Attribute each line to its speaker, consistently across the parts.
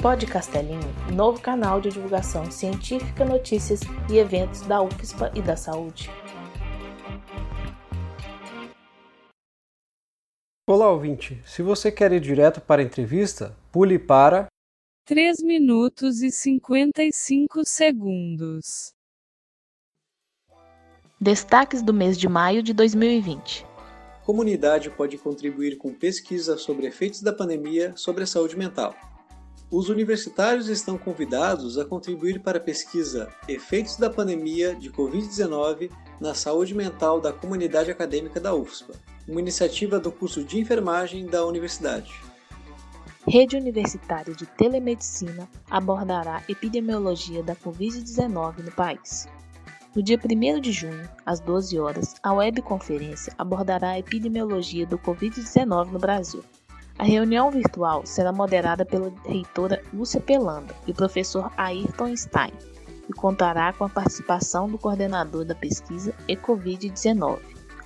Speaker 1: Pod Castelinho, novo canal de divulgação científica, notícias e eventos da UFSPA e da saúde.
Speaker 2: Olá, ouvinte. Se você quer ir direto para a entrevista, pule para
Speaker 3: 3 minutos e 55 segundos.
Speaker 1: Destaques do mês de maio de 2020.
Speaker 4: Comunidade pode contribuir com pesquisa sobre efeitos da pandemia sobre a saúde mental. Os universitários estão convidados a contribuir para a pesquisa Efeitos da pandemia de Covid-19 na saúde mental da comunidade acadêmica da UFSPA, uma iniciativa do curso de enfermagem da universidade.
Speaker 1: Rede Universitária de Telemedicina abordará epidemiologia da Covid-19 no país. No dia 1 de junho, às 12 horas, a webconferência abordará a epidemiologia do Covid-19 no Brasil. A reunião virtual será moderada pela reitora Lúcia Pelanda e o professor Ayrton Stein e contará com a participação do coordenador da pesquisa Ecovid-19,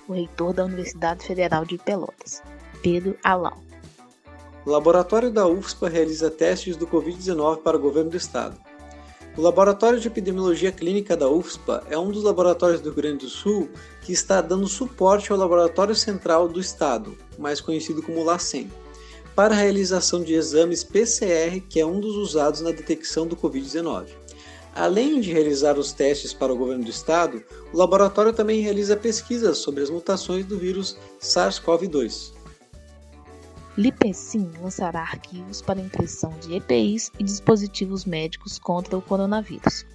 Speaker 1: o reitor da Universidade Federal de Pelotas, Pedro Alau.
Speaker 4: O laboratório da UFSPA realiza testes do Covid-19 para o governo do estado. O Laboratório de Epidemiologia Clínica da UFSPA é um dos laboratórios do Rio Grande do Sul que está dando suporte ao Laboratório Central do Estado, mais conhecido como LACEN, para a realização de exames PCR, que é um dos usados na detecção do Covid-19. Além de realizar os testes para o governo do estado, o laboratório também realiza pesquisas sobre as mutações do vírus SARS-CoV-2.
Speaker 1: Lipecin lançará arquivos para impressão de EPIs e dispositivos médicos contra o coronavírus.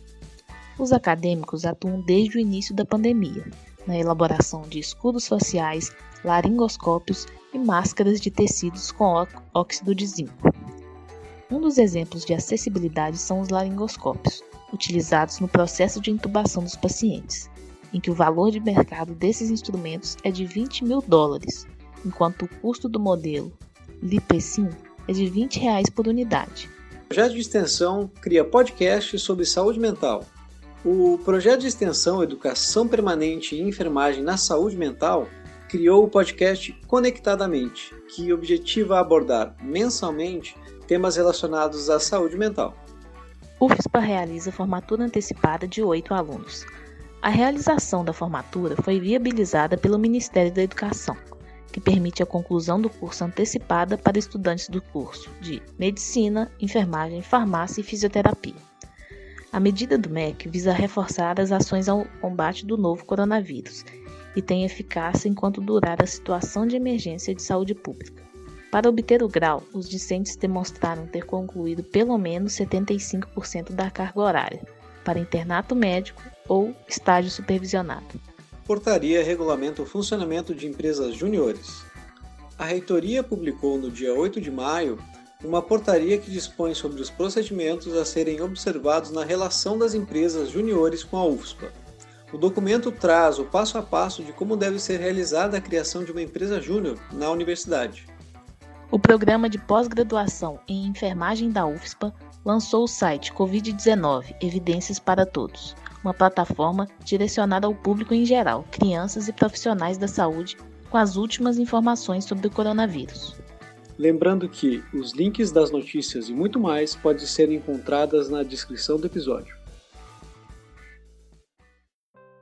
Speaker 1: Os acadêmicos atuam desde o início da pandemia, na elaboração de escudos sociais, laringoscópios e máscaras de tecidos com óxido de zinco. Um dos exemplos de acessibilidade são os laringoscópios, utilizados no processo de intubação dos pacientes, em que o valor de mercado desses instrumentos é de 20 mil dólares, enquanto o custo do modelo Lipecin é de 20 reais por unidade.
Speaker 4: O projeto de extensão cria podcasts sobre saúde mental. O projeto de extensão Educação Permanente e Enfermagem na Saúde Mental criou o podcast Conectadamente, que objetiva abordar mensalmente temas relacionados à saúde mental.
Speaker 1: UFSPA realiza formatura antecipada de oito alunos. A realização da formatura foi viabilizada pelo Ministério da Educação que permite a conclusão do curso antecipada para estudantes do curso de Medicina, Enfermagem, Farmácia e Fisioterapia. A medida do MEC visa reforçar as ações ao combate do novo coronavírus e tem eficácia enquanto durar a situação de emergência de saúde pública. Para obter o grau, os discentes demonstraram ter concluído pelo menos 75% da carga horária, para internato médico ou estágio supervisionado.
Speaker 4: Portaria regulamenta o funcionamento de empresas juniores. A reitoria publicou no dia 8 de maio uma portaria que dispõe sobre os procedimentos a serem observados na relação das empresas juniores com a UFSPA. O documento traz o passo a passo de como deve ser realizada a criação de uma empresa júnior na universidade.
Speaker 1: O programa de pós-graduação em enfermagem da UFSPA lançou o site Covid-19 Evidências para Todos, uma plataforma direcionada ao público em geral, crianças e profissionais da saúde, com as últimas informações sobre o coronavírus.
Speaker 4: Lembrando que os links das notícias e muito mais podem ser encontradas na descrição do episódio.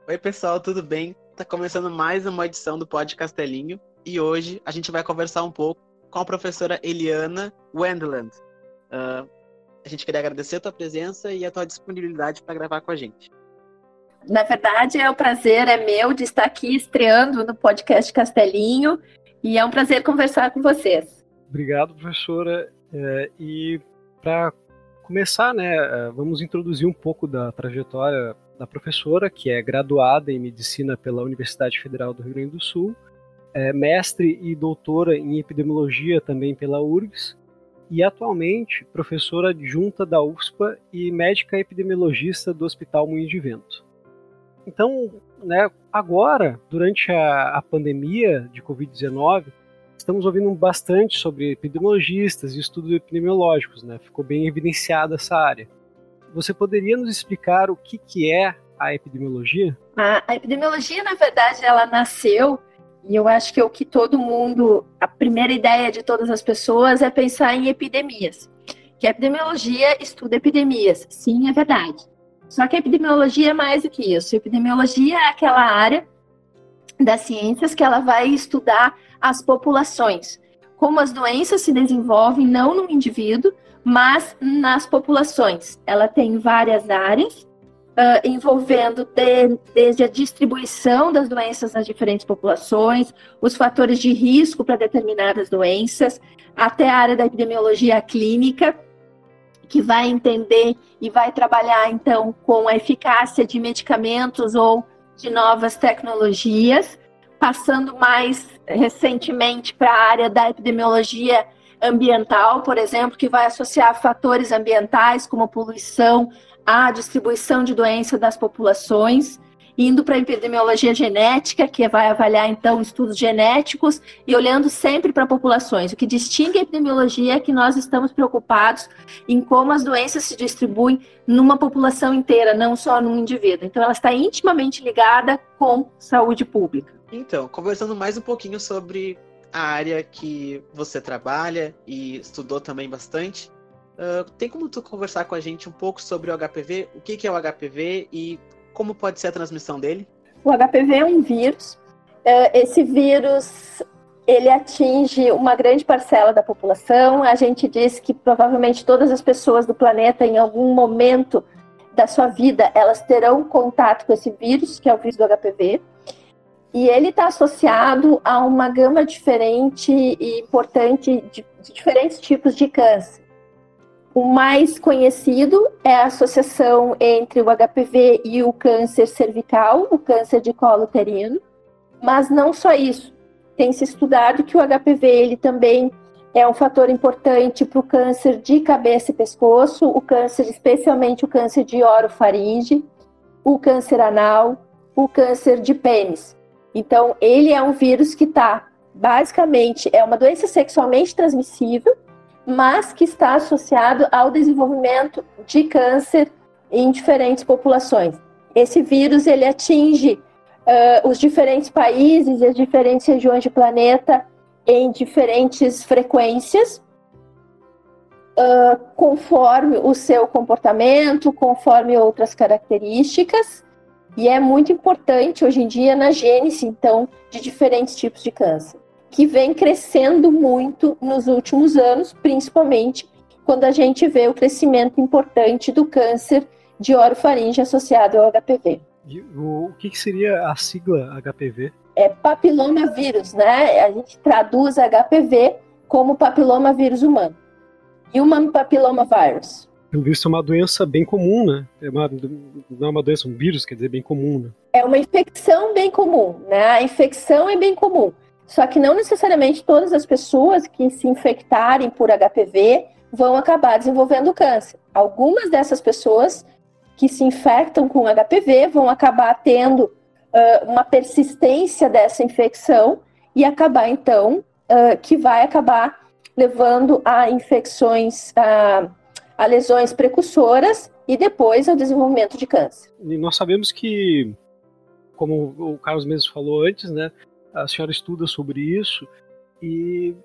Speaker 5: Oi, pessoal, tudo bem? Está começando mais uma edição do Pod Castelinho e hoje a gente vai conversar um pouco com a professora Eliana Wendland. Uh, a gente queria agradecer a tua presença e a tua disponibilidade para gravar com a gente.
Speaker 6: Na verdade, é o prazer é meu de estar aqui estreando no podcast Castelinho e é um prazer conversar com vocês.
Speaker 2: Obrigado, professora. É, e para começar, né, é, vamos introduzir um pouco da trajetória da professora, que é graduada em medicina pela Universidade Federal do Rio Grande do Sul, é mestre e doutora em epidemiologia também pela URGS, e atualmente professora adjunta da UFSPA e médica epidemiologista do Hospital Moinho de Vento. Então, né, agora, durante a, a pandemia de Covid-19, estamos ouvindo bastante sobre epidemiologistas e estudos epidemiológicos, né? Ficou bem evidenciada essa área. Você poderia nos explicar o que, que é a epidemiologia?
Speaker 6: A, a epidemiologia, na verdade, ela nasceu e eu acho que o que todo mundo, a primeira ideia de todas as pessoas é pensar em epidemias. que a epidemiologia estuda epidemias. Sim, é verdade. Só que a epidemiologia é mais do que isso. A epidemiologia é aquela área das ciências que ela vai estudar as populações, como as doenças se desenvolvem não no indivíduo, mas nas populações. Ela tem várias áreas uh, envolvendo de, desde a distribuição das doenças nas diferentes populações, os fatores de risco para determinadas doenças, até a área da epidemiologia clínica, que vai entender e vai trabalhar então com a eficácia de medicamentos ou de novas tecnologias, passando mais recentemente para a área da epidemiologia ambiental, por exemplo, que vai associar fatores ambientais como poluição, a distribuição de doença das populações, indo para a epidemiologia genética, que vai avaliar então estudos genéticos e olhando sempre para populações. O que distingue a epidemiologia é que nós estamos preocupados em como as doenças se distribuem numa população inteira, não só num indivíduo. Então ela está intimamente ligada com saúde pública.
Speaker 5: Então, conversando mais um pouquinho sobre a área que você trabalha e estudou também bastante, Uh, tem como tu conversar com a gente um pouco sobre o HPV? O que, que é o HPV e como pode ser a transmissão dele?
Speaker 6: O HPV é um vírus. Uh, esse vírus ele atinge uma grande parcela da população. A gente diz que provavelmente todas as pessoas do planeta, em algum momento da sua vida, elas terão contato com esse vírus, que é o vírus do HPV. E ele está associado a uma gama diferente e importante de, de diferentes tipos de câncer. O mais conhecido é a associação entre o HPV e o câncer cervical, o câncer de colo uterino. Mas não só isso. Tem se estudado que o HPV ele também é um fator importante para o câncer de cabeça e pescoço, o câncer, especialmente o câncer de orofaringe, o câncer anal, o câncer de pênis. Então, ele é um vírus que está, basicamente, é uma doença sexualmente transmissível, mas que está associado ao desenvolvimento de câncer em diferentes populações. Esse vírus ele atinge uh, os diferentes países e as diferentes regiões do planeta em diferentes frequências, uh, conforme o seu comportamento, conforme outras características, e é muito importante hoje em dia na gênese, então, de diferentes tipos de câncer que vem crescendo muito nos últimos anos, principalmente quando a gente vê o crescimento importante do câncer de orofaringe associado ao HPV.
Speaker 2: E o que seria a sigla HPV?
Speaker 6: É papilomavírus, né? A gente traduz HPV como papilomavírus humano. Human papilloma virus.
Speaker 2: Pelo visto é uma doença bem comum, né? É uma, não é uma doença, um vírus, quer dizer, bem comum, né?
Speaker 6: É uma infecção bem comum, né? A infecção é bem comum. Só que não necessariamente todas as pessoas que se infectarem por HPV vão acabar desenvolvendo câncer. Algumas dessas pessoas que se infectam com HPV vão acabar tendo uh, uma persistência dessa infecção e acabar então uh, que vai acabar levando a infecções, a, a lesões precursoras e depois ao desenvolvimento de câncer.
Speaker 2: E nós sabemos que, como o Carlos mesmo falou antes, né, a senhora estuda sobre isso e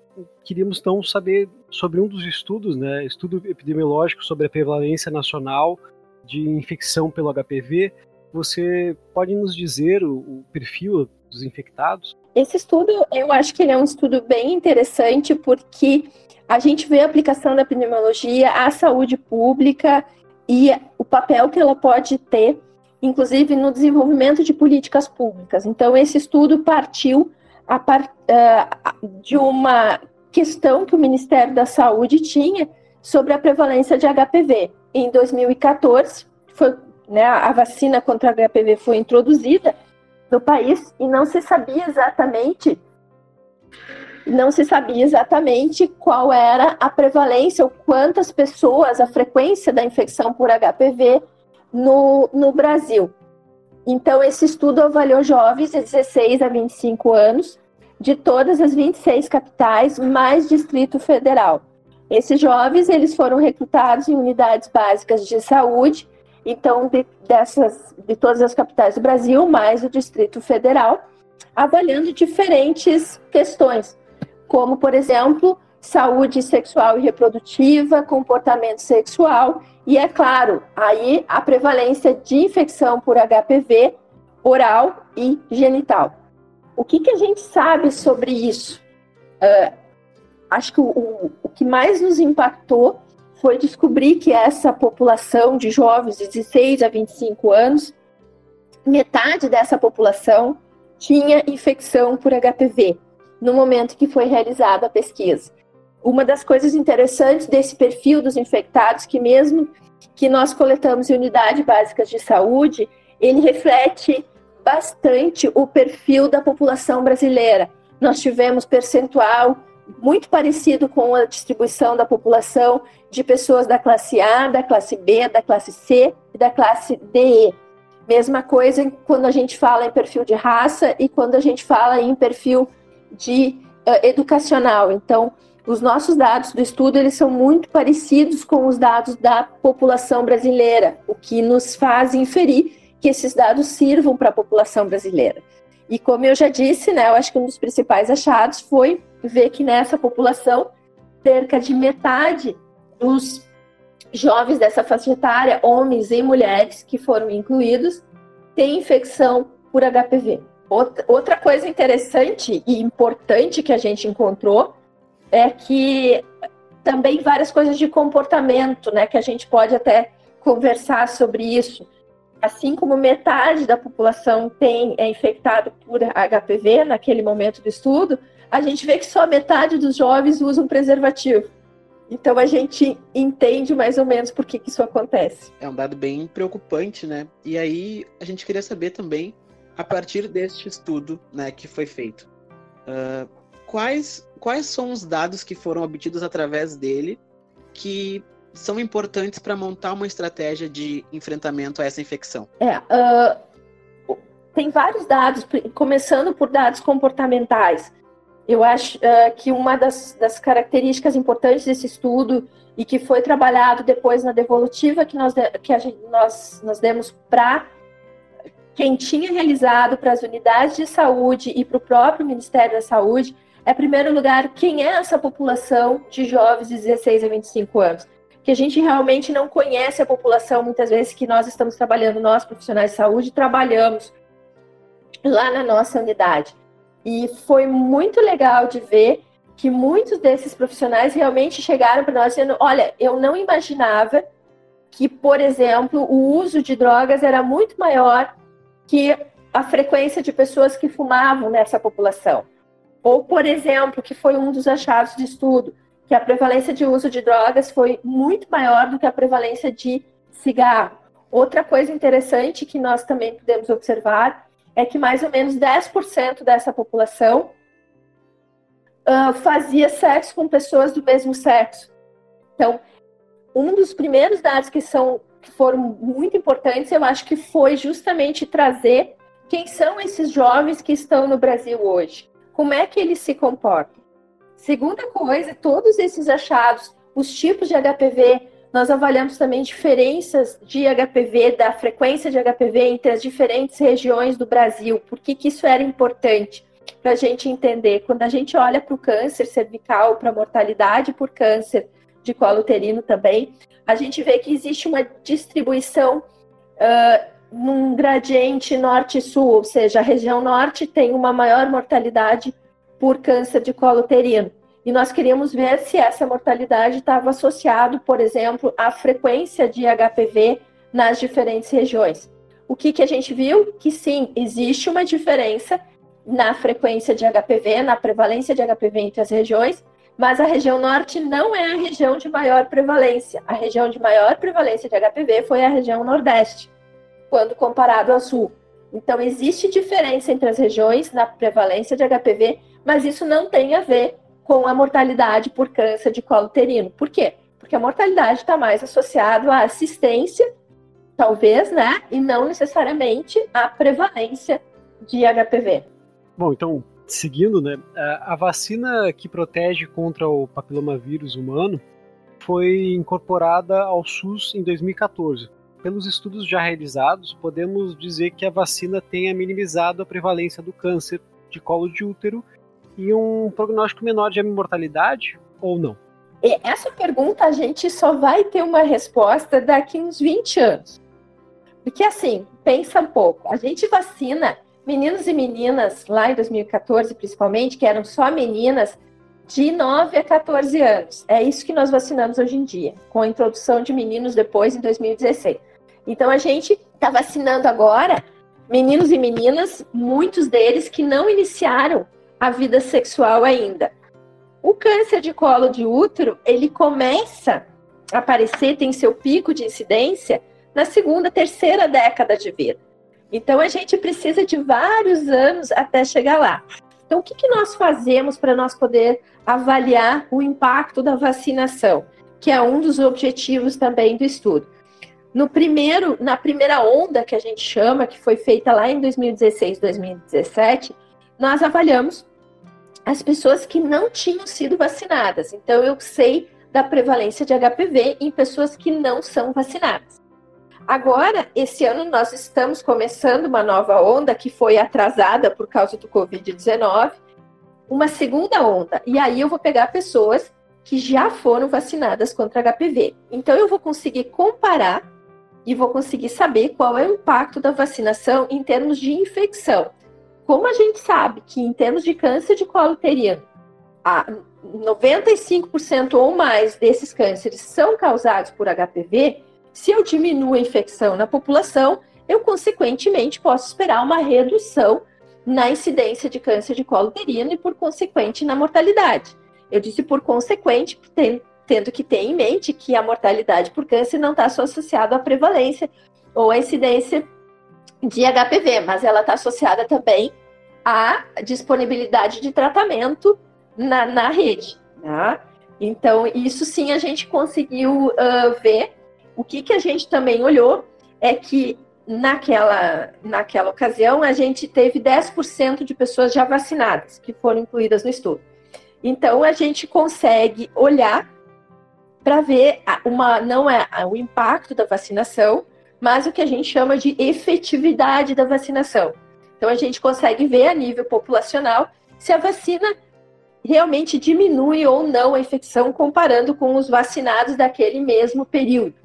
Speaker 2: queríamos então saber sobre um dos estudos, né, estudo epidemiológico sobre a prevalência nacional de infecção pelo HPV. Você pode nos dizer o, o perfil dos infectados?
Speaker 6: Esse estudo, eu acho que ele é um estudo bem interessante porque a gente vê a aplicação da epidemiologia à saúde pública e o papel que ela pode ter inclusive no desenvolvimento de políticas públicas. Então, esse estudo partiu par, uh, de uma questão que o Ministério da Saúde tinha sobre a prevalência de HPV. Em 2014, foi, né, a vacina contra HPV foi introduzida no país e não se sabia exatamente não se sabia exatamente qual era a prevalência ou quantas pessoas, a frequência da infecção por HPV no, no Brasil. Então, esse estudo avaliou jovens de 16 a 25 anos de todas as 26 capitais, mais Distrito Federal. Esses jovens eles foram recrutados em unidades básicas de saúde, então de, dessas de todas as capitais do Brasil, mais o Distrito Federal, avaliando diferentes questões, como por exemplo saúde sexual e reprodutiva, comportamento sexual e, é claro, aí a prevalência de infecção por HPV oral e genital. O que, que a gente sabe sobre isso? Uh, acho que o, o, o que mais nos impactou foi descobrir que essa população de jovens de 16 a 25 anos, metade dessa população tinha infecção por HPV no momento que foi realizada a pesquisa. Uma das coisas interessantes desse perfil dos infectados, que mesmo que nós coletamos em unidades básicas de saúde, ele reflete bastante o perfil da população brasileira. Nós tivemos percentual muito parecido com a distribuição da população de pessoas da classe A, da classe B, da classe C e da classe DE. Mesma coisa quando a gente fala em perfil de raça e quando a gente fala em perfil de uh, educacional. Então, os nossos dados do estudo eles são muito parecidos com os dados da população brasileira, o que nos faz inferir que esses dados sirvam para a população brasileira. E como eu já disse, né, eu acho que um dos principais achados foi ver que nessa população, cerca de metade dos jovens dessa faixa etária, homens e mulheres que foram incluídos, têm infecção por HPV. Outra coisa interessante e importante que a gente encontrou é que também várias coisas de comportamento, né, que a gente pode até conversar sobre isso. Assim como metade da população tem é infectado por HPV naquele momento do estudo, a gente vê que só metade dos jovens usam preservativo. Então a gente entende mais ou menos por que, que isso acontece.
Speaker 5: É um dado bem preocupante, né? E aí a gente queria saber também, a partir deste estudo né, que foi feito, uh, quais, quais são os dados que foram obtidos através dele que são importantes para montar uma estratégia de enfrentamento a essa infecção?
Speaker 6: É, uh, tem vários dados, começando por dados comportamentais. Eu acho uh, que uma das, das, características importantes desse estudo e que foi trabalhado depois na devolutiva que nós, que gente, nós, nós demos para quem tinha realizado para as unidades de saúde e para o próprio Ministério da Saúde, é, em primeiro lugar, quem é essa população de jovens de 16 a 25 anos? Que a gente realmente não conhece a população, muitas vezes, que nós estamos trabalhando, nós profissionais de saúde, trabalhamos lá na nossa unidade. E foi muito legal de ver que muitos desses profissionais realmente chegaram para nós dizendo: olha, eu não imaginava que, por exemplo, o uso de drogas era muito maior que a frequência de pessoas que fumavam nessa população. Ou, por exemplo, que foi um dos achados de estudo, que a prevalência de uso de drogas foi muito maior do que a prevalência de cigarro. Outra coisa interessante que nós também podemos observar é que mais ou menos 10% dessa população uh, fazia sexo com pessoas do mesmo sexo. Então, um dos primeiros dados que são que foram muito importantes, eu acho que foi justamente trazer quem são esses jovens que estão no Brasil hoje. Como é que eles se comportam? Segunda coisa, todos esses achados, os tipos de HPV, nós avaliamos também diferenças de HPV, da frequência de HPV entre as diferentes regiões do Brasil. Por que, que isso era importante? Para a gente entender. Quando a gente olha para o câncer cervical, para a mortalidade por câncer de colo uterino também, a gente vê que existe uma distribuição uh, num gradiente norte-sul, ou seja, a região norte tem uma maior mortalidade por câncer de colo uterino. E nós queríamos ver se essa mortalidade estava associado, por exemplo, à frequência de HPV nas diferentes regiões. O que, que a gente viu? Que sim, existe uma diferença na frequência de HPV, na prevalência de HPV entre as regiões, mas a região norte não é a região de maior prevalência. A região de maior prevalência de HPV foi a região nordeste, quando comparado ao sul. Então, existe diferença entre as regiões na prevalência de HPV, mas isso não tem a ver com a mortalidade por câncer de colo uterino. Por quê? Porque a mortalidade está mais associada à assistência, talvez, né? E não necessariamente à prevalência de HPV.
Speaker 2: Bom, então, seguindo, né? A vacina que protege contra o papilomavírus humano foi incorporada ao SUS em 2014. Pelos estudos já realizados, podemos dizer que a vacina tenha minimizado a prevalência do câncer de colo de útero e um prognóstico menor de mortalidade ou não?
Speaker 6: Essa pergunta a gente só vai ter uma resposta daqui uns 20 anos. Porque assim, pensa um pouco, a gente vacina meninos e meninas lá em 2014, principalmente, que eram só meninas de 9 a 14 anos. É isso que nós vacinamos hoje em dia, com a introdução de meninos depois em 2016. Então a gente está vacinando agora meninos e meninas, muitos deles que não iniciaram a vida sexual ainda. O câncer de colo de útero, ele começa a aparecer, tem seu pico de incidência na segunda, terceira década de vida. Então a gente precisa de vários anos até chegar lá. Então o que, que nós fazemos para nós poder avaliar o impacto da vacinação, que é um dos objetivos também do estudo? No primeiro, na primeira onda que a gente chama, que foi feita lá em 2016, 2017, nós avaliamos as pessoas que não tinham sido vacinadas. Então eu sei da prevalência de HPV em pessoas que não são vacinadas. Agora, esse ano nós estamos começando uma nova onda que foi atrasada por causa do Covid-19, uma segunda onda. E aí eu vou pegar pessoas que já foram vacinadas contra HPV. Então eu vou conseguir comparar e vou conseguir saber qual é o impacto da vacinação em termos de infecção. Como a gente sabe que em termos de câncer de colo uterino, 95% ou mais desses cânceres são causados por HPV, se eu diminuo a infecção na população, eu consequentemente posso esperar uma redução na incidência de câncer de colo uterino e, por consequente, na mortalidade. Eu disse por consequente, tendo que ter em mente que a mortalidade por câncer não está associada à prevalência ou à incidência de HPV, mas ela está associada também à disponibilidade de tratamento na, na rede. Né? Então, isso sim a gente conseguiu uh, ver. O que, que a gente também olhou é que naquela, naquela ocasião a gente teve 10% de pessoas já vacinadas que foram incluídas no estudo. Então, a gente consegue olhar para ver uma não é o impacto da vacinação, mas o que a gente chama de efetividade da vacinação. Então a gente consegue ver a nível populacional se a vacina realmente diminui ou não a infecção comparando com os vacinados daquele mesmo período.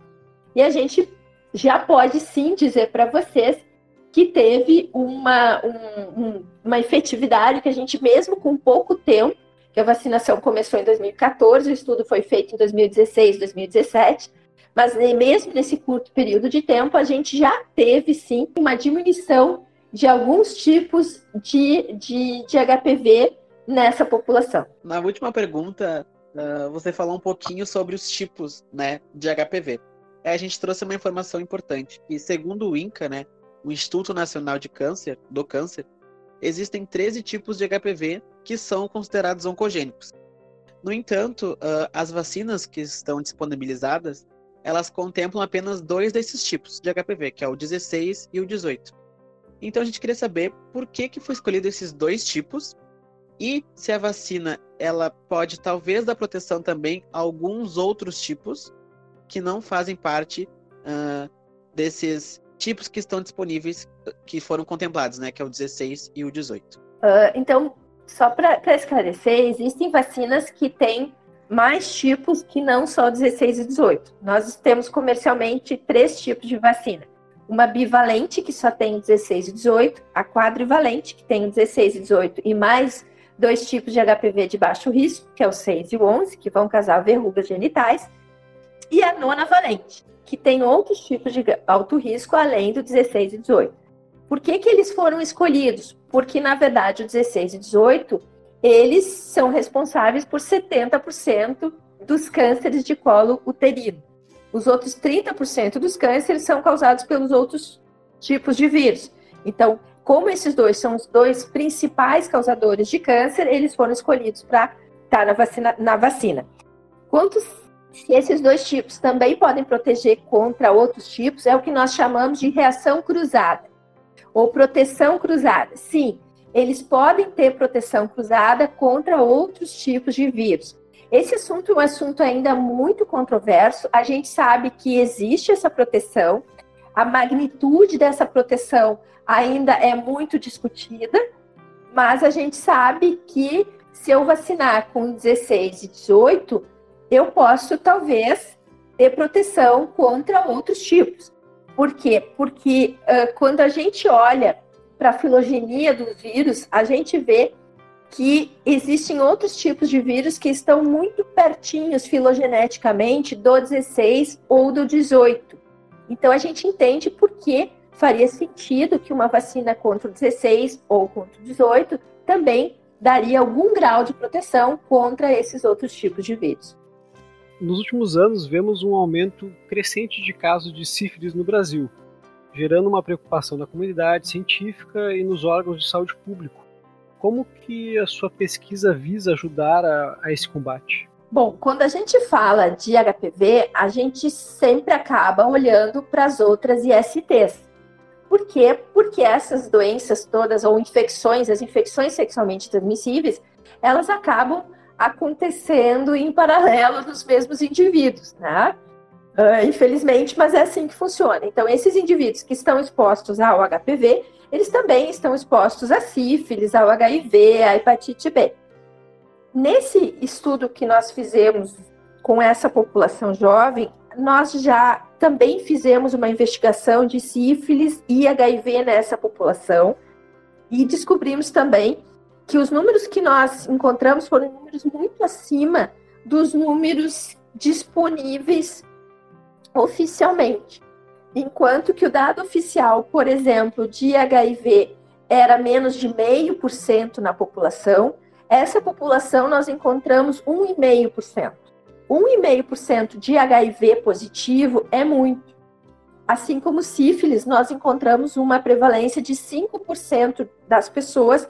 Speaker 6: E a gente já pode sim dizer para vocês que teve uma, um, uma efetividade que a gente, mesmo com pouco tempo, que a vacinação começou em 2014, o estudo foi feito em 2016, 2017, mas mesmo nesse curto período de tempo, a gente já teve sim uma diminuição de alguns tipos de, de, de HPV nessa população.
Speaker 5: Na última pergunta, uh, você falou um pouquinho sobre os tipos né, de HPV. É, a gente trouxe uma informação importante, que segundo o INCA, né, o Instituto Nacional de Câncer, do Câncer, existem 13 tipos de HPV que são considerados oncogênicos. No entanto, uh, as vacinas que estão disponibilizadas, elas contemplam apenas dois desses tipos de HPV, que é o 16 e o 18. Então a gente queria saber por que, que foi escolhido esses dois tipos e se a vacina ela pode talvez dar proteção também a alguns outros tipos que não fazem parte uh, desses tipos que estão disponíveis, que foram contemplados, né? Que é o 16 e o 18. Uh,
Speaker 6: então, só para esclarecer, existem vacinas que têm mais tipos que não só 16 e 18. Nós temos comercialmente três tipos de vacina. Uma bivalente, que só tem 16 e 18, a quadrivalente, que tem 16 e 18, e mais dois tipos de HPV de baixo risco, que é o 6 e o 11, que vão causar verrugas genitais, e a nona valente, que tem outros tipos de alto risco além do 16 e 18. Por que, que eles foram escolhidos? Porque, na verdade, o 16 e 18, eles são responsáveis por 70% dos cânceres de colo uterino. Os outros 30% dos cânceres são causados pelos outros tipos de vírus. Então, como esses dois são os dois principais causadores de câncer, eles foram escolhidos para estar na vacina, na vacina. Quantos se esses dois tipos também podem proteger contra outros tipos, é o que nós chamamos de reação cruzada ou proteção cruzada. Sim, eles podem ter proteção cruzada contra outros tipos de vírus. Esse assunto é um assunto ainda muito controverso. A gente sabe que existe essa proteção, a magnitude dessa proteção ainda é muito discutida, mas a gente sabe que se eu vacinar com 16 e 18, eu posso talvez ter proteção contra outros tipos. Por quê? Porque uh, quando a gente olha para a filogenia dos vírus, a gente vê que existem outros tipos de vírus que estão muito pertinhos filogeneticamente do 16 ou do 18. Então a gente entende por que faria sentido que uma vacina contra o 16 ou contra o 18 também daria algum grau de proteção contra esses outros tipos de vírus.
Speaker 2: Nos últimos anos, vemos um aumento crescente de casos de sífilis no Brasil, gerando uma preocupação na comunidade científica e nos órgãos de saúde público. Como que a sua pesquisa visa ajudar a, a esse combate?
Speaker 6: Bom, quando a gente fala de HPV, a gente sempre acaba olhando para as outras ISTs. Por quê? Porque essas doenças todas, ou infecções, as infecções sexualmente transmissíveis, elas acabam acontecendo em paralelo nos mesmos indivíduos, né? Uh, infelizmente, mas é assim que funciona. Então, esses indivíduos que estão expostos ao HPV, eles também estão expostos a sífilis, ao HIV, à hepatite B. Nesse estudo que nós fizemos com essa população jovem, nós já também fizemos uma investigação de sífilis e HIV nessa população e descobrimos também que os números que nós encontramos foram números muito acima dos números disponíveis oficialmente. Enquanto que o dado oficial, por exemplo, de HIV era menos de 0,5% na população, essa população nós encontramos 1,5%. 1,5% de HIV positivo é muito. Assim como sífilis, nós encontramos uma prevalência de 5% das pessoas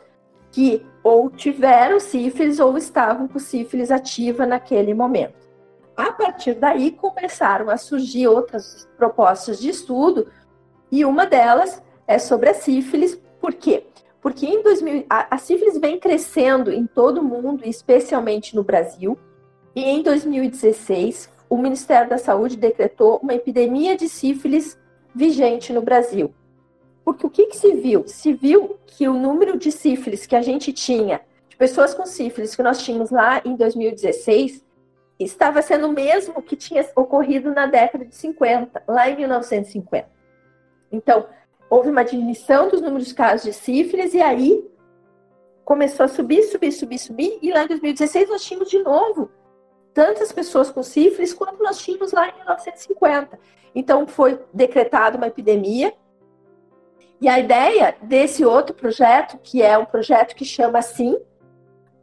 Speaker 6: que ou tiveram sífilis ou estavam com sífilis ativa naquele momento. A partir daí começaram a surgir outras propostas de estudo e uma delas é sobre a sífilis. Por quê? Porque em 2000, a, a sífilis vem crescendo em todo o mundo, especialmente no Brasil. E em 2016, o Ministério da Saúde decretou uma epidemia de sífilis vigente no Brasil. Porque o que, que se viu? Se viu que o número de sífilis que a gente tinha, de pessoas com sífilis que nós tínhamos lá em 2016, estava sendo o mesmo que tinha ocorrido na década de 50, lá em 1950. Então, houve uma diminuição dos números de casos de sífilis e aí começou a subir, subir, subir, subir, e lá em 2016 nós tínhamos de novo tantas pessoas com sífilis quanto nós tínhamos lá em 1950. Então foi decretada uma epidemia e a ideia desse outro projeto, que é um projeto que chama assim,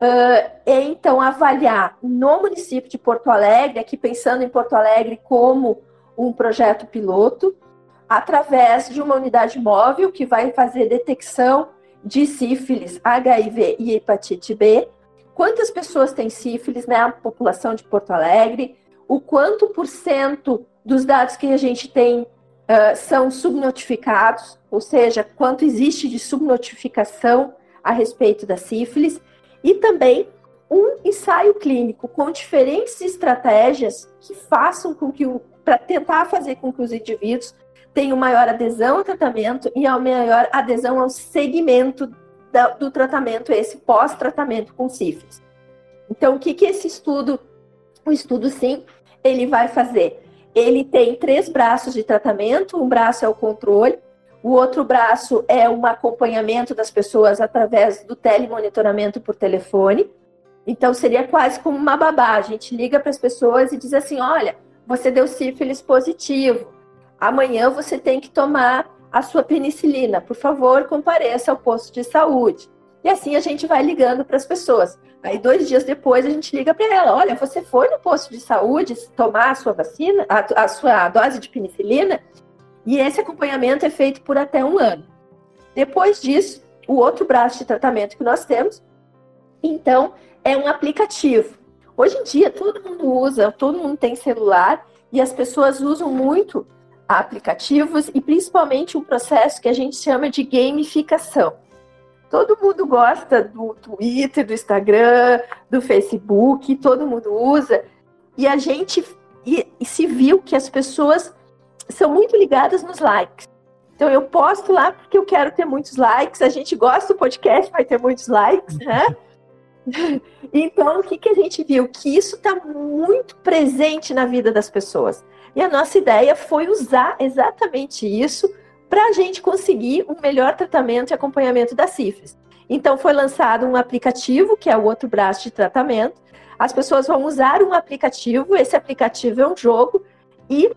Speaker 6: uh, é então avaliar no município de Porto Alegre, aqui pensando em Porto Alegre como um projeto piloto, através de uma unidade móvel que vai fazer detecção de sífilis, HIV e hepatite B. Quantas pessoas têm sífilis na né, população de Porto Alegre? O quanto por cento dos dados que a gente tem uh, são subnotificados, ou seja, quanto existe de subnotificação a respeito da sífilis, e também um ensaio clínico com diferentes estratégias que façam com que para tentar fazer com que os indivíduos tenham maior adesão ao tratamento e a maior adesão ao segmento da, do tratamento, esse pós-tratamento com sífilis. Então, o que, que esse estudo, o estudo sim, ele vai fazer? ele tem três braços de tratamento: um braço é o controle, o outro braço é um acompanhamento das pessoas através do telemonitoramento por telefone. Então, seria quase como uma babá. A gente liga para as pessoas e diz assim: olha, você deu sífilis positivo. Amanhã você tem que tomar a sua penicilina. Por favor, compareça ao posto de saúde. E assim a gente vai ligando para as pessoas. Aí, dois dias depois, a gente liga para ela: olha, você foi no posto de saúde tomar a sua vacina, a, a sua dose de penicilina, e esse acompanhamento é feito por até um ano. Depois disso, o outro braço de tratamento que nós temos, então, é um aplicativo. Hoje em dia, todo mundo usa, todo mundo tem celular, e as pessoas usam muito aplicativos e principalmente um processo que a gente chama de gamificação. Todo mundo gosta do Twitter, do Instagram, do Facebook, todo mundo usa. E a gente e, e se viu que as pessoas são muito ligadas nos likes. Então eu posto lá porque eu quero ter muitos likes. A gente gosta do podcast, vai ter muitos likes, né? Então, o que, que a gente viu? Que isso está muito presente na vida das pessoas. E a nossa ideia foi usar exatamente isso para a gente conseguir um melhor tratamento e acompanhamento da sífilis. Então, foi lançado um aplicativo, que é o outro braço de tratamento. As pessoas vão usar um aplicativo, esse aplicativo é um jogo, e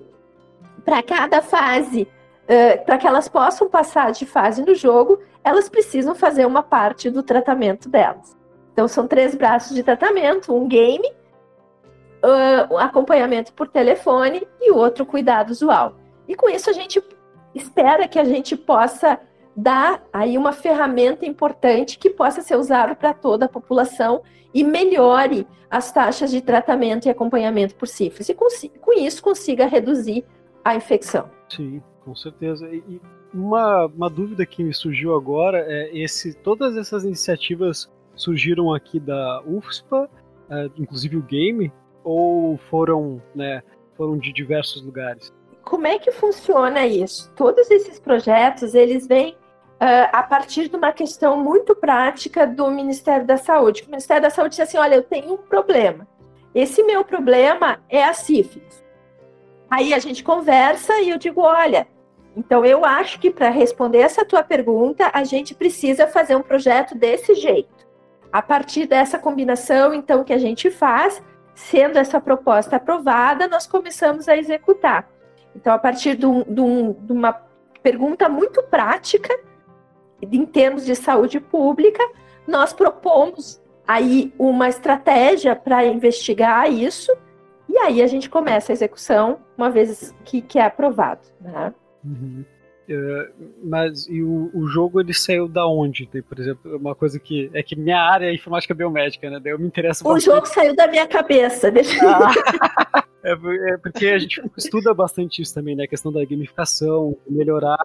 Speaker 6: para cada fase, uh, para que elas possam passar de fase no jogo, elas precisam fazer uma parte do tratamento delas. Então, são três braços de tratamento: um game, uh, um acompanhamento por telefone e outro cuidado usual. E com isso, a gente espera que a gente possa dar aí uma ferramenta importante que possa ser usada para toda a população e melhore as taxas de tratamento e acompanhamento por sífilis. E com, com isso consiga reduzir a infecção.
Speaker 2: Sim, com certeza. E uma, uma dúvida que me surgiu agora é esse todas essas iniciativas surgiram aqui da UFSPA, é, inclusive o game, ou foram, né, foram de diversos lugares?
Speaker 6: Como é que funciona isso? Todos esses projetos, eles vêm uh, a partir de uma questão muito prática do Ministério da Saúde. O Ministério da Saúde diz assim, olha, eu tenho um problema. Esse meu problema é a sífilis. Aí a gente conversa e eu digo, olha, então eu acho que para responder essa tua pergunta, a gente precisa fazer um projeto desse jeito. A partir dessa combinação, então, que a gente faz, sendo essa proposta aprovada, nós começamos a executar. Então, a partir de, um, de, um, de uma pergunta muito prática, em termos de saúde pública, nós propomos aí uma estratégia para investigar isso, e aí a gente começa a execução uma vez que, que é aprovado. Né?
Speaker 2: Uhum. Uh, mas e o, o jogo ele saiu da onde? Por exemplo, uma coisa que é que minha área é informática biomédica, né? Daí eu me interesso
Speaker 6: O bastante. jogo saiu da minha cabeça. Deixa
Speaker 2: ah, é, é, porque a gente estuda bastante isso também, né? A questão da gamificação, melhorar.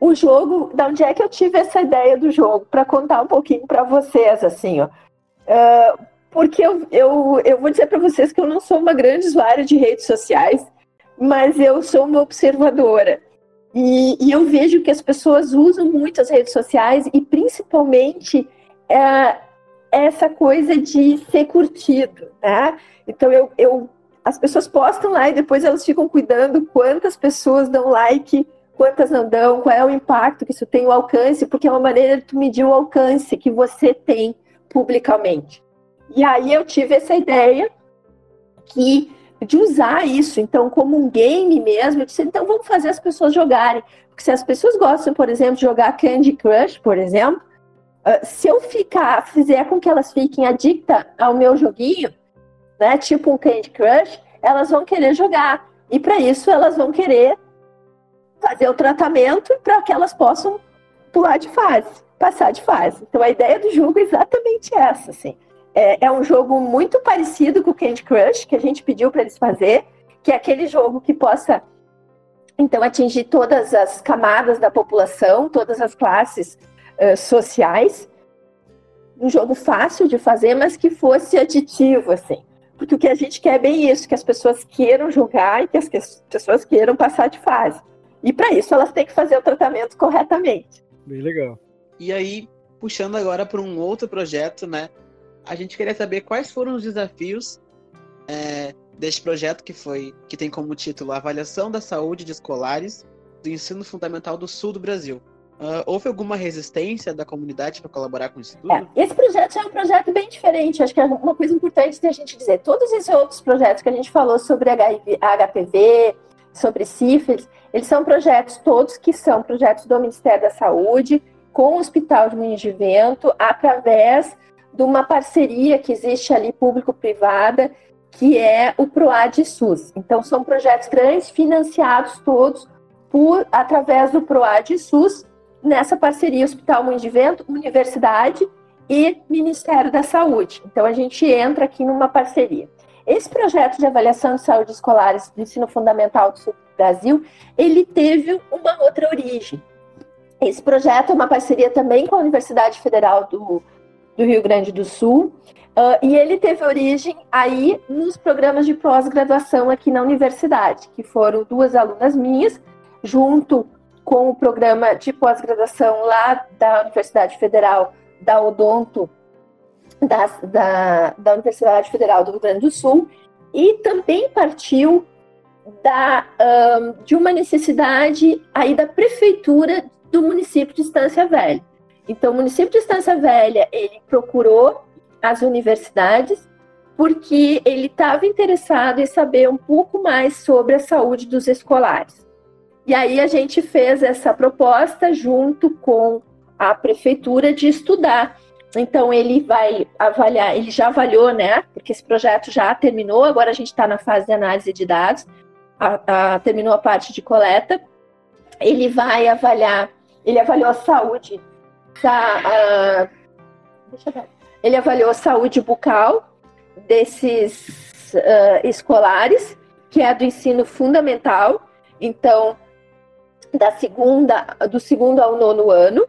Speaker 6: O jogo, da onde é que eu tive essa ideia do jogo? Para contar um pouquinho para vocês, assim, ó. Uh, porque eu, eu, eu vou dizer para vocês que eu não sou uma grande usuária de redes sociais, mas eu sou uma observadora. E, e, eu vejo que as pessoas usam muito as redes sociais e principalmente é, essa coisa de ser curtido, né? Então eu, eu, as pessoas postam lá e depois elas ficam cuidando quantas pessoas dão like, quantas não dão, qual é o impacto que isso tem, o alcance, porque é uma maneira de tu medir o alcance que você tem publicamente. E aí eu tive essa ideia que de usar isso, então, como um game mesmo, eu disse, então vamos fazer as pessoas jogarem. Porque se as pessoas gostam, por exemplo, de jogar Candy Crush, por exemplo, uh, se eu ficar, fizer com que elas fiquem adictas ao meu joguinho, né, tipo um Candy Crush, elas vão querer jogar. E para isso elas vão querer fazer o tratamento para que elas possam pular de fase, passar de fase. Então a ideia do jogo é exatamente essa, assim. É, é um jogo muito parecido com o Candy Crush, que a gente pediu para eles fazer, que é aquele jogo que possa, então, atingir todas as camadas da população, todas as classes uh, sociais. Um jogo fácil de fazer, mas que fosse aditivo, assim. Porque o que a gente quer é bem isso, que as pessoas queiram jogar e que as pessoas queiram passar de fase. E para isso elas têm que fazer o tratamento corretamente.
Speaker 2: Bem legal.
Speaker 5: E aí, puxando agora para um outro projeto, né? A gente queria saber quais foram os desafios é, deste projeto que foi que tem como título Avaliação da Saúde de Escolares do Ensino Fundamental do Sul do Brasil. Uh, houve alguma resistência da comunidade para colaborar com isso tudo?
Speaker 6: É, esse projeto é um projeto bem diferente. Acho que é uma coisa importante de a gente dizer. Todos esses outros projetos que a gente falou sobre HIV, HPV, sobre sífilis, eles são projetos todos que são projetos do Ministério da Saúde, com o Hospital de Moinhos de Vento, através de uma parceria que existe ali público-privada, que é o PROAD SUS. Então, são projetos grandes, financiados todos por através do PROAD SUS, nessa parceria Hospital Moinhos de Vento, Universidade e Ministério da Saúde. Então, a gente entra aqui numa parceria. Esse projeto de avaliação de saúde escolares do ensino fundamental do Sul do Brasil, ele teve uma outra origem. Esse projeto é uma parceria também com a Universidade Federal do do Rio Grande do Sul. Uh, e ele teve origem aí nos programas de pós-graduação aqui na universidade, que foram duas alunas minhas, junto com o programa de pós-graduação lá da Universidade Federal da Odonto da, da, da Universidade Federal do Rio Grande do Sul e também partiu da, um, de uma necessidade aí da prefeitura do município de Estância Velha. Então, o município de Estância Velha, ele procurou as universidades porque ele estava interessado em saber um pouco mais sobre a saúde dos escolares. E aí a gente fez essa proposta junto com a prefeitura de estudar. Então ele vai avaliar, ele já avaliou, né? Porque esse projeto já terminou, agora a gente está na fase de análise de dados, a, a, terminou a parte de coleta. Ele vai avaliar, ele avaliou a saúde, a, deixa eu ver. Ele avaliou a saúde bucal desses uh, escolares, que é do ensino fundamental. Então, da segunda, do segundo ao nono ano.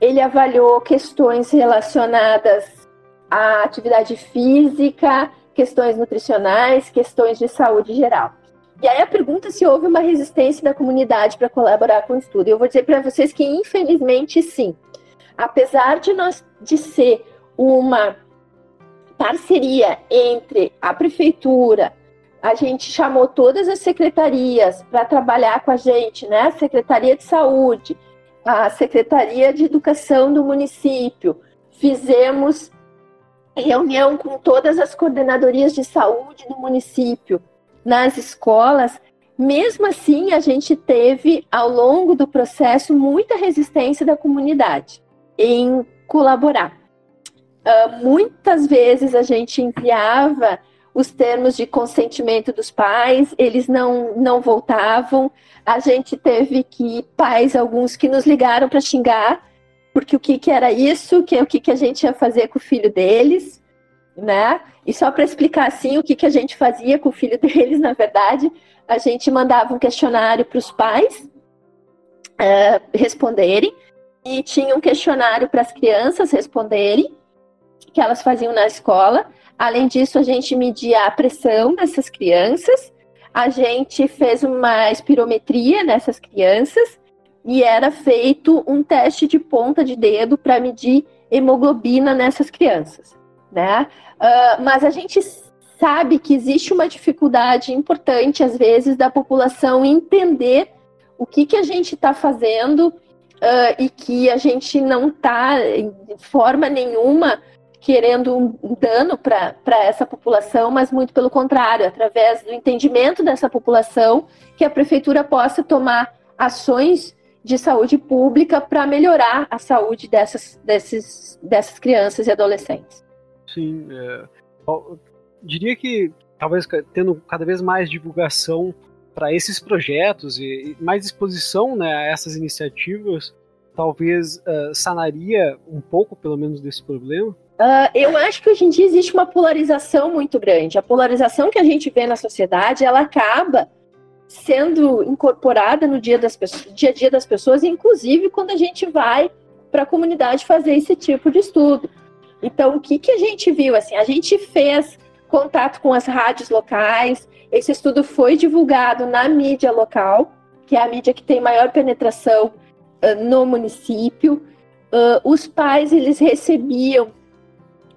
Speaker 6: Ele avaliou questões relacionadas à atividade física, questões nutricionais, questões de saúde geral. E aí a pergunta se houve uma resistência da comunidade para colaborar com o estudo. Eu vou dizer para vocês que infelizmente sim. Apesar de nós de ser uma parceria entre a prefeitura, a gente chamou todas as secretarias para trabalhar com a gente, né? A Secretaria de Saúde, a Secretaria de Educação do município. Fizemos reunião com todas as coordenadorias de saúde do município, nas escolas. Mesmo assim, a gente teve, ao longo do processo, muita resistência da comunidade em colaborar. Uh, muitas vezes a gente enviava os termos de consentimento dos pais, eles não, não voltavam. A gente teve que, pais, alguns que nos ligaram para xingar, porque o que, que era isso, que o que, que a gente ia fazer com o filho deles, né? E só para explicar assim o que, que a gente fazia com o filho deles, na verdade, a gente mandava um questionário para os pais uh, responderem, e tinha um questionário para as crianças responderem, que elas faziam na escola. Além disso, a gente media a pressão dessas crianças, a gente fez uma espirometria nessas crianças. E era feito um teste de ponta de dedo para medir hemoglobina nessas crianças, né? Uh, mas a gente sabe que existe uma dificuldade importante, às vezes, da população entender o que, que a gente está fazendo uh, e que a gente não está, de forma nenhuma, querendo um dano para essa população, mas muito pelo contrário, através do entendimento dessa população, que a prefeitura possa tomar ações de saúde pública para melhorar a saúde dessas, desses, dessas crianças e adolescentes.
Speaker 2: Sim, é, diria que talvez tendo cada vez mais divulgação para esses projetos e, mais exposição né, a essas iniciativas, talvez uh, sanaria um pouco, pelo menos, desse problema?
Speaker 6: Uh, eu acho que hoje em dia existe uma polarização muito grande. A polarização que a gente vê na sociedade, ela acaba sendo incorporada no dia, das pessoas, dia a dia das pessoas, inclusive quando a gente vai para a comunidade fazer esse tipo de estudo. Então, o que, que a gente viu? Assim, a gente fez contato com as rádios locais, esse estudo foi divulgado na mídia local, que é a mídia que tem maior penetração uh, no município. Uh, os pais, eles recebiam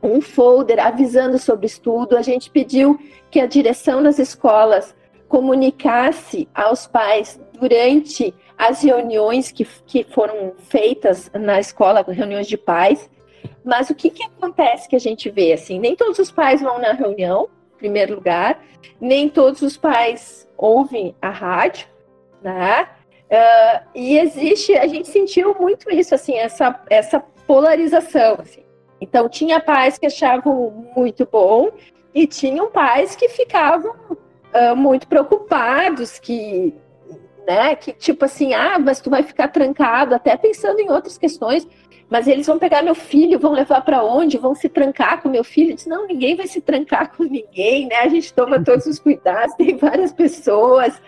Speaker 6: um folder avisando sobre o estudo. A gente pediu que a direção das escolas comunicasse aos pais durante as reuniões que, que foram feitas na escola, reuniões de pais. Mas o que, que acontece que a gente vê assim? Nem todos os pais vão na reunião, em primeiro lugar, nem todos os pais ouvem a rádio, né? Uh, e existe, a gente sentiu muito isso, assim, essa, essa polarização, assim. Então, tinha pais que achavam muito bom e tinham pais que ficavam uh, muito preocupados, que, né, que tipo assim, ah, mas tu vai ficar trancado, até pensando em outras questões, mas eles vão pegar meu filho, vão levar para onde? Vão se trancar com meu filho? Diz, não, ninguém vai se trancar com ninguém, né? A gente toma todos os cuidados, tem várias pessoas,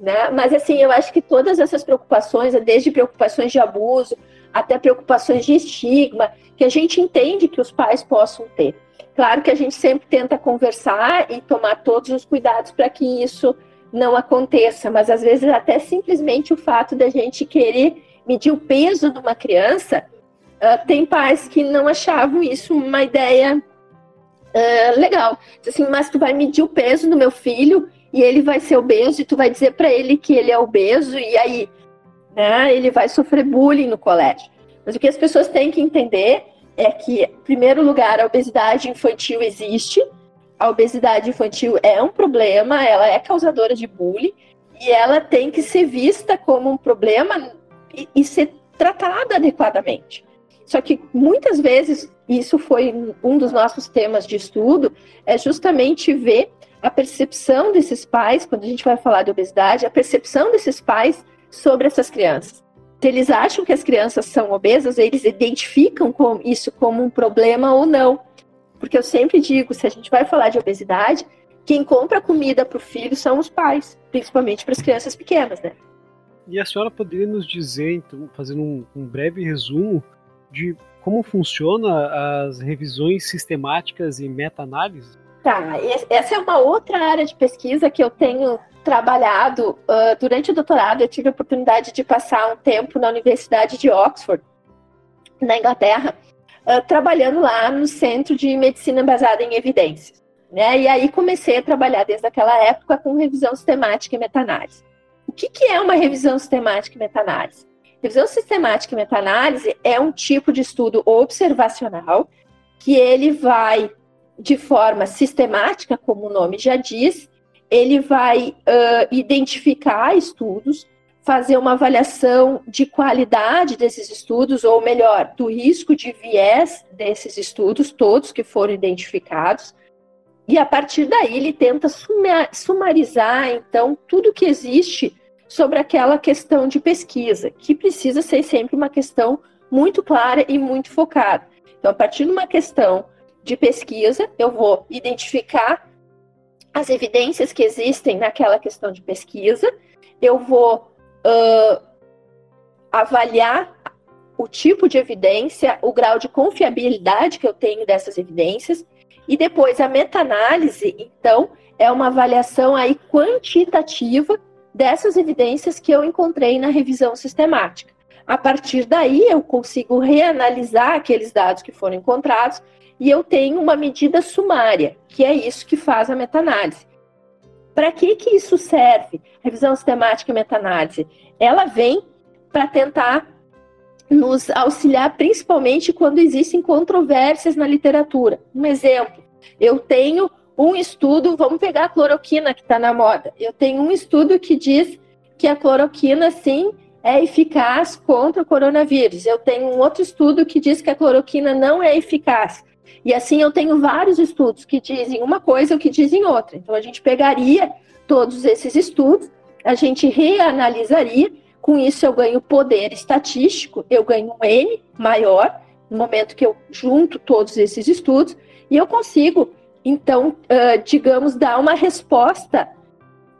Speaker 6: né? Mas assim, eu acho que todas essas preocupações, desde preocupações de abuso, até preocupações de estigma, que a gente entende que os pais possam ter. Claro que a gente sempre tenta conversar e tomar todos os cuidados para que isso não aconteça, mas às vezes até simplesmente o fato da gente querer medir o peso de uma criança uh, tem pais que não achavam isso uma ideia uh, legal. Assim, mas tu vai medir o peso do meu filho e ele vai ser obeso e tu vai dizer para ele que ele é obeso e aí, né, ele vai sofrer bullying no colégio. Mas o que as pessoas têm que entender é que, em primeiro lugar, a obesidade infantil existe. A obesidade infantil é um problema, ela é causadora de bullying e ela tem que ser vista como um problema e, e ser tratada adequadamente. Só que muitas vezes, isso foi um dos nossos temas de estudo, é justamente ver a percepção desses pais, quando a gente vai falar de obesidade, a percepção desses pais sobre essas crianças. Se eles acham que as crianças são obesas, eles identificam com isso como um problema ou não. Porque eu sempre digo, se a gente vai falar de obesidade, quem compra comida para o filho são os pais, principalmente para as crianças pequenas, né?
Speaker 2: E a senhora poderia nos dizer, então, fazendo um, um breve resumo de como funciona as revisões sistemáticas e meta-análises?
Speaker 6: Tá, essa é uma outra área de pesquisa que eu tenho trabalhado. Uh, durante o doutorado, eu tive a oportunidade de passar um tempo na Universidade de Oxford, na Inglaterra, uh, trabalhando lá no Centro de Medicina Baseada em Evidências. Né? E aí comecei a trabalhar desde aquela época com revisão sistemática e meta-análise. O que, que é uma revisão sistemática e meta-análise? Revisão sistemática e meta-análise é um tipo de estudo observacional que ele vai, de forma sistemática, como o nome já diz, ele vai uh, identificar estudos, fazer uma avaliação de qualidade desses estudos, ou melhor, do risco de viés desses estudos, todos que foram identificados, e a partir daí ele tenta sumarizar, então, tudo que existe sobre aquela questão de pesquisa, que precisa ser sempre uma questão muito clara e muito focada. Então, a partir de uma questão de pesquisa, eu vou identificar as evidências que existem naquela questão de pesquisa, eu vou uh, avaliar o tipo de evidência, o grau de confiabilidade que eu tenho dessas evidências, e depois a meta-análise, então, é uma avaliação aí quantitativa dessas evidências que eu encontrei na revisão sistemática. A partir daí, eu consigo reanalisar aqueles dados que foram encontrados e eu tenho uma medida sumária, que é isso que faz a meta-análise. Para que, que isso serve? Revisão sistemática e meta-análise. Ela vem para tentar nos auxiliar, principalmente quando existem controvérsias na literatura. Um exemplo, eu tenho um estudo, vamos pegar a cloroquina que está na moda. Eu tenho um estudo que diz que a cloroquina, sim, é eficaz contra o coronavírus. Eu tenho um outro estudo que diz que a cloroquina não é eficaz. E assim eu tenho vários estudos que dizem uma coisa ou que dizem outra. Então a gente pegaria todos esses estudos, a gente reanalisaria, com isso eu ganho poder estatístico, eu ganho um N maior no momento que eu junto todos esses estudos e eu consigo, então, uh, digamos, dar uma resposta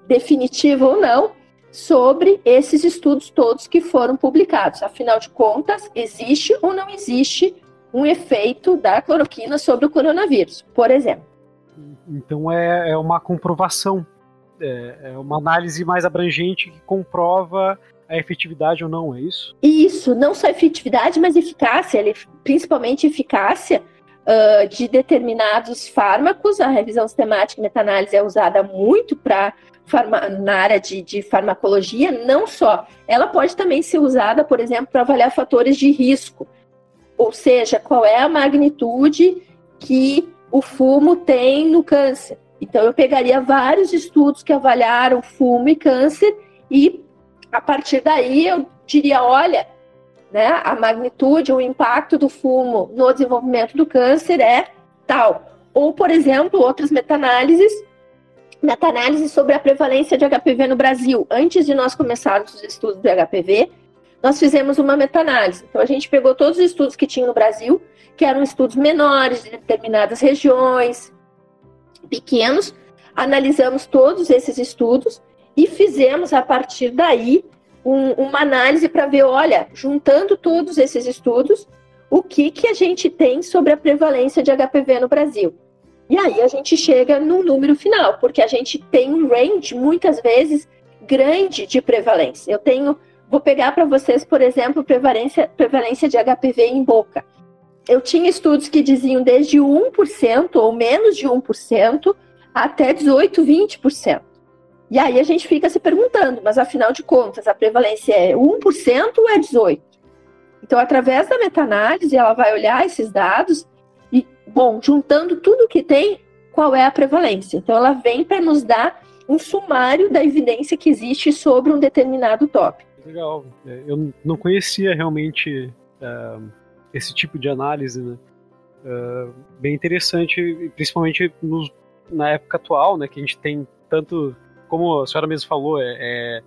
Speaker 6: definitiva ou não sobre esses estudos todos que foram publicados. Afinal de contas, existe ou não existe um efeito da cloroquina sobre o coronavírus, por exemplo.
Speaker 2: Então é, é uma comprovação, é, é uma análise mais abrangente que comprova a efetividade ou não, é isso?
Speaker 6: Isso, não só efetividade, mas eficácia, principalmente eficácia uh, de determinados fármacos. A revisão sistemática e meta-análise é usada muito para na área de, de, farmacologia, não só. Ela pode também ser usada, por exemplo, para avaliar fatores de risco. Ou seja, qual é a magnitude que o fumo tem no câncer. Então, eu pegaria vários estudos que avaliaram fumo e câncer e, a partir daí, eu diria: olha, né, a magnitude, o impacto do fumo no desenvolvimento do câncer é tal. Ou, por exemplo, outras meta-análises meta-análise sobre a prevalência de HPV no Brasil. Antes de nós começarmos os estudos do HPV, nós fizemos uma meta-análise. Então, a gente pegou todos os estudos que tinham no Brasil, que eram estudos menores de determinadas regiões, pequenos, analisamos todos esses estudos e fizemos, a partir daí, um, uma análise para ver, olha, juntando todos esses estudos, o que, que a gente tem sobre a prevalência de HPV no Brasil. E aí a gente chega no número final, porque a gente tem um range, muitas vezes, grande de prevalência. Eu tenho vou pegar para vocês, por exemplo, prevalência, prevalência de HPV em boca. Eu tinha estudos que diziam desde 1% ou menos de 1% até 18, 20%. E aí a gente fica se perguntando, mas afinal de contas, a prevalência é 1% ou é 18%? Então, através da meta-análise, ela vai olhar esses dados e, bom, juntando tudo que tem, qual é a prevalência. Então, ela vem para nos dar um sumário da evidência que existe sobre um determinado tópico.
Speaker 2: Legal. É, eu não conhecia realmente uh, esse tipo de análise, né? Uh, bem interessante, principalmente na época atual, né? Que a gente tem tanto, como a senhora mesmo falou, é, é,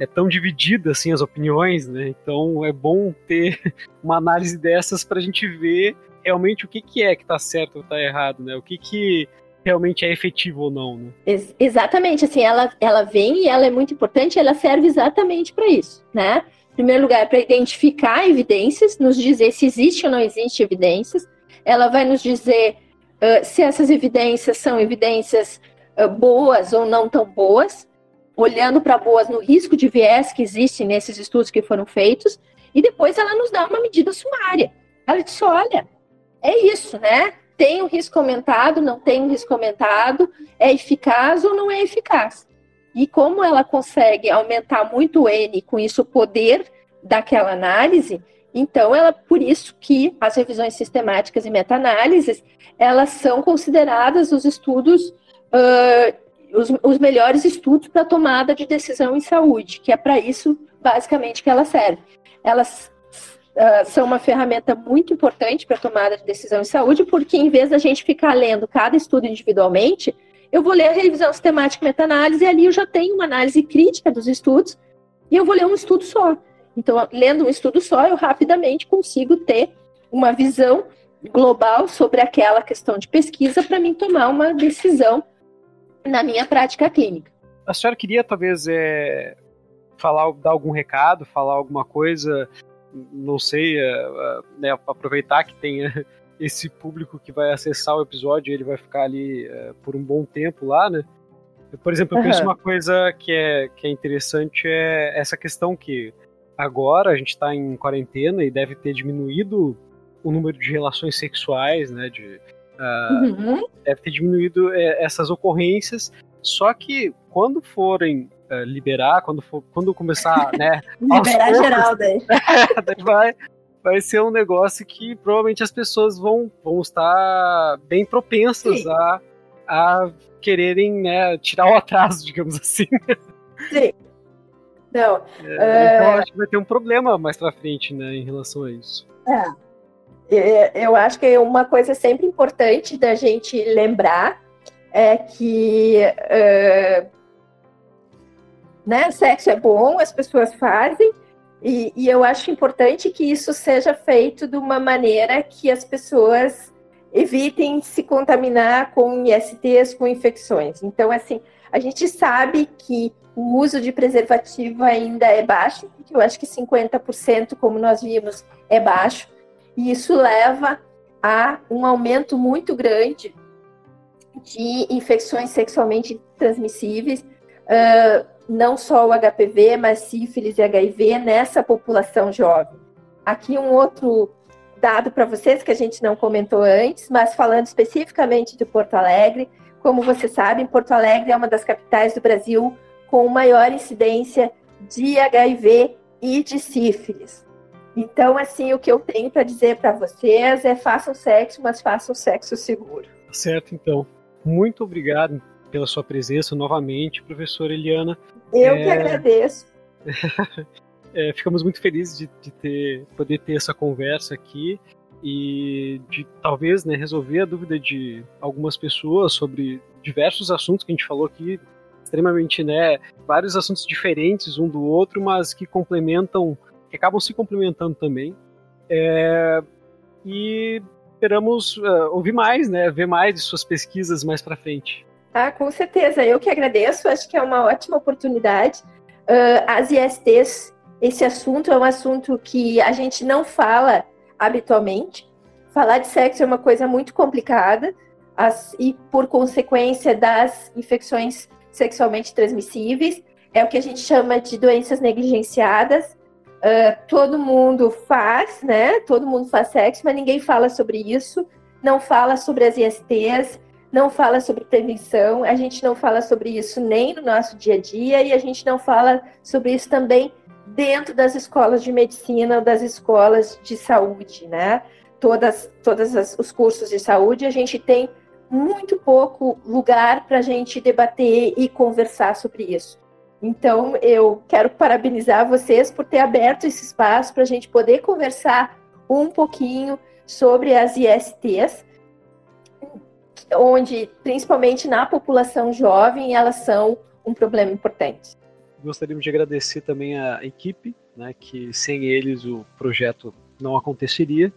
Speaker 2: é tão dividida assim as opiniões, né? Então é bom ter uma análise dessas para a gente ver realmente o que, que é que está certo ou está errado, né? O que, que realmente é efetivo ou não. Né?
Speaker 6: Ex exatamente, assim, ela, ela vem e ela é muito importante, ela serve exatamente para isso, né? Em primeiro lugar, para identificar evidências, nos dizer se existe ou não existe evidências. Ela vai nos dizer uh, se essas evidências são evidências boas ou não tão boas, olhando para boas no risco de viés que existe nesses estudos que foram feitos, e depois ela nos dá uma medida sumária. Ela diz: olha, é isso, né? tem um risco aumentado, não tem um risco aumentado, é eficaz ou não é eficaz. E como ela consegue aumentar muito o N, com isso o poder daquela análise, então ela, por isso que as revisões sistemáticas e meta-análises, elas são consideradas os estudos, uh, os, os melhores estudos para tomada de decisão em saúde, que é para isso basicamente que ela serve. Elas uh, são uma ferramenta muito importante para tomada de decisão em saúde, porque em vez da gente ficar lendo cada estudo individualmente, eu vou ler a revisão sistemática e meta-análise e ali eu já tenho uma análise crítica dos estudos e eu vou ler um estudo só. Então, lendo um estudo só, eu rapidamente consigo ter uma visão global sobre aquela questão de pesquisa para mim tomar uma decisão na minha prática clínica.
Speaker 2: A senhora queria talvez é, falar, dar algum recado, falar alguma coisa não sei, uh, né, aproveitar que tem esse público que vai acessar o episódio, ele vai ficar ali por um bom tempo lá, né? Por exemplo, eu uhum. penso uma coisa que é, que é interessante é essa questão que agora a gente está em quarentena e deve ter diminuído o número de relações sexuais, né? De, uh, uhum. Deve ter diminuído essas ocorrências. Só que quando forem uh, liberar, quando, for, quando começar, né?
Speaker 6: liberar poucos, geral, daí.
Speaker 2: vai, vai ser um negócio que provavelmente as pessoas vão, vão estar bem propensas a, a quererem né, tirar o atraso, digamos assim.
Speaker 6: Sim. Não.
Speaker 2: É, então acho que vai ter um problema mais pra frente, né, em relação a isso.
Speaker 6: É. Eu acho que uma coisa sempre importante da gente lembrar é que uh, né? Sexo é bom, as pessoas fazem, e, e, eu acho importante que isso seja feito de uma maneira que as pessoas evitem se contaminar com ISTs, com infecções. Então, assim, a gente sabe que o uso de preservativo ainda é baixo, eu acho que 50%, como nós vimos, é baixo, e isso leva a um aumento muito grande de infecções sexualmente transmissíveis. Uh, não só o HPV, mas sífilis e HIV nessa população jovem. Aqui um outro dado para vocês que a gente não comentou antes, mas falando especificamente de Porto Alegre, como vocês sabem, Porto Alegre é uma das capitais do Brasil com maior incidência de HIV e de sífilis. Então, assim, o que eu tenho para dizer para vocês é façam sexo, mas façam sexo seguro.
Speaker 2: Certo, então. Muito obrigado pela sua presença novamente, professora Eliana.
Speaker 6: Eu é... que agradeço.
Speaker 2: é, ficamos muito felizes de, de, ter, poder ter essa conversa aqui e de talvez né, resolver a dúvida de algumas pessoas sobre diversos assuntos que a gente falou aqui, extremamente, né, vários assuntos diferentes um do outro, mas que complementam, que acabam se complementando também. É, e esperamos uh, ouvir mais, né, ver mais de suas pesquisas mais para frente.
Speaker 6: Ah, com certeza, eu que agradeço, acho que é uma ótima oportunidade. Uh, as ISTs, esse assunto é um assunto que a gente não fala habitualmente. Falar de sexo é uma coisa muito complicada as, e, por consequência das infecções sexualmente transmissíveis. é o que a gente chama de doenças negligenciadas. Uh, todo mundo faz, né? Todo mundo faz sexo, mas ninguém fala sobre isso. Não fala sobre as ISTs, não fala sobre prevenção, a gente não fala sobre isso nem no nosso dia a dia e a gente não fala sobre isso também dentro das escolas de medicina, das escolas de saúde, né? Todas, todas as, os cursos de saúde, a gente tem muito pouco lugar para a gente debater e conversar sobre isso. Então, eu quero parabenizar vocês por ter aberto esse espaço para a gente poder conversar um pouquinho sobre as ISTs, onde, principalmente na população jovem, elas são um problema importante.
Speaker 2: Gostaríamos de agradecer também a equipe, né, que sem eles o projeto não aconteceria.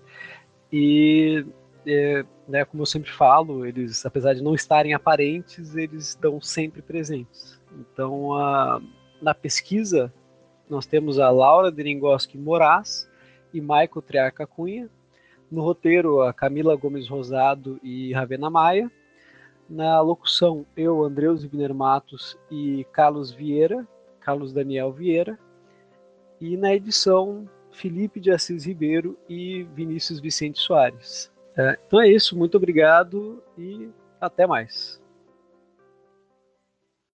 Speaker 2: E, é, né, como eu sempre falo, eles, apesar de não estarem aparentes, eles estão sempre presentes. Então, a, na pesquisa, nós temos a Laura Deringoski Moraes e Michael Triarca Cunha, no roteiro, a Camila Gomes Rosado e Ravena Maia. Na locução, eu, Andreus Wiener Matos e Carlos Vieira, Carlos Daniel Vieira. E na edição, Felipe de Assis Ribeiro e Vinícius Vicente Soares. É, então é isso, muito obrigado e até mais.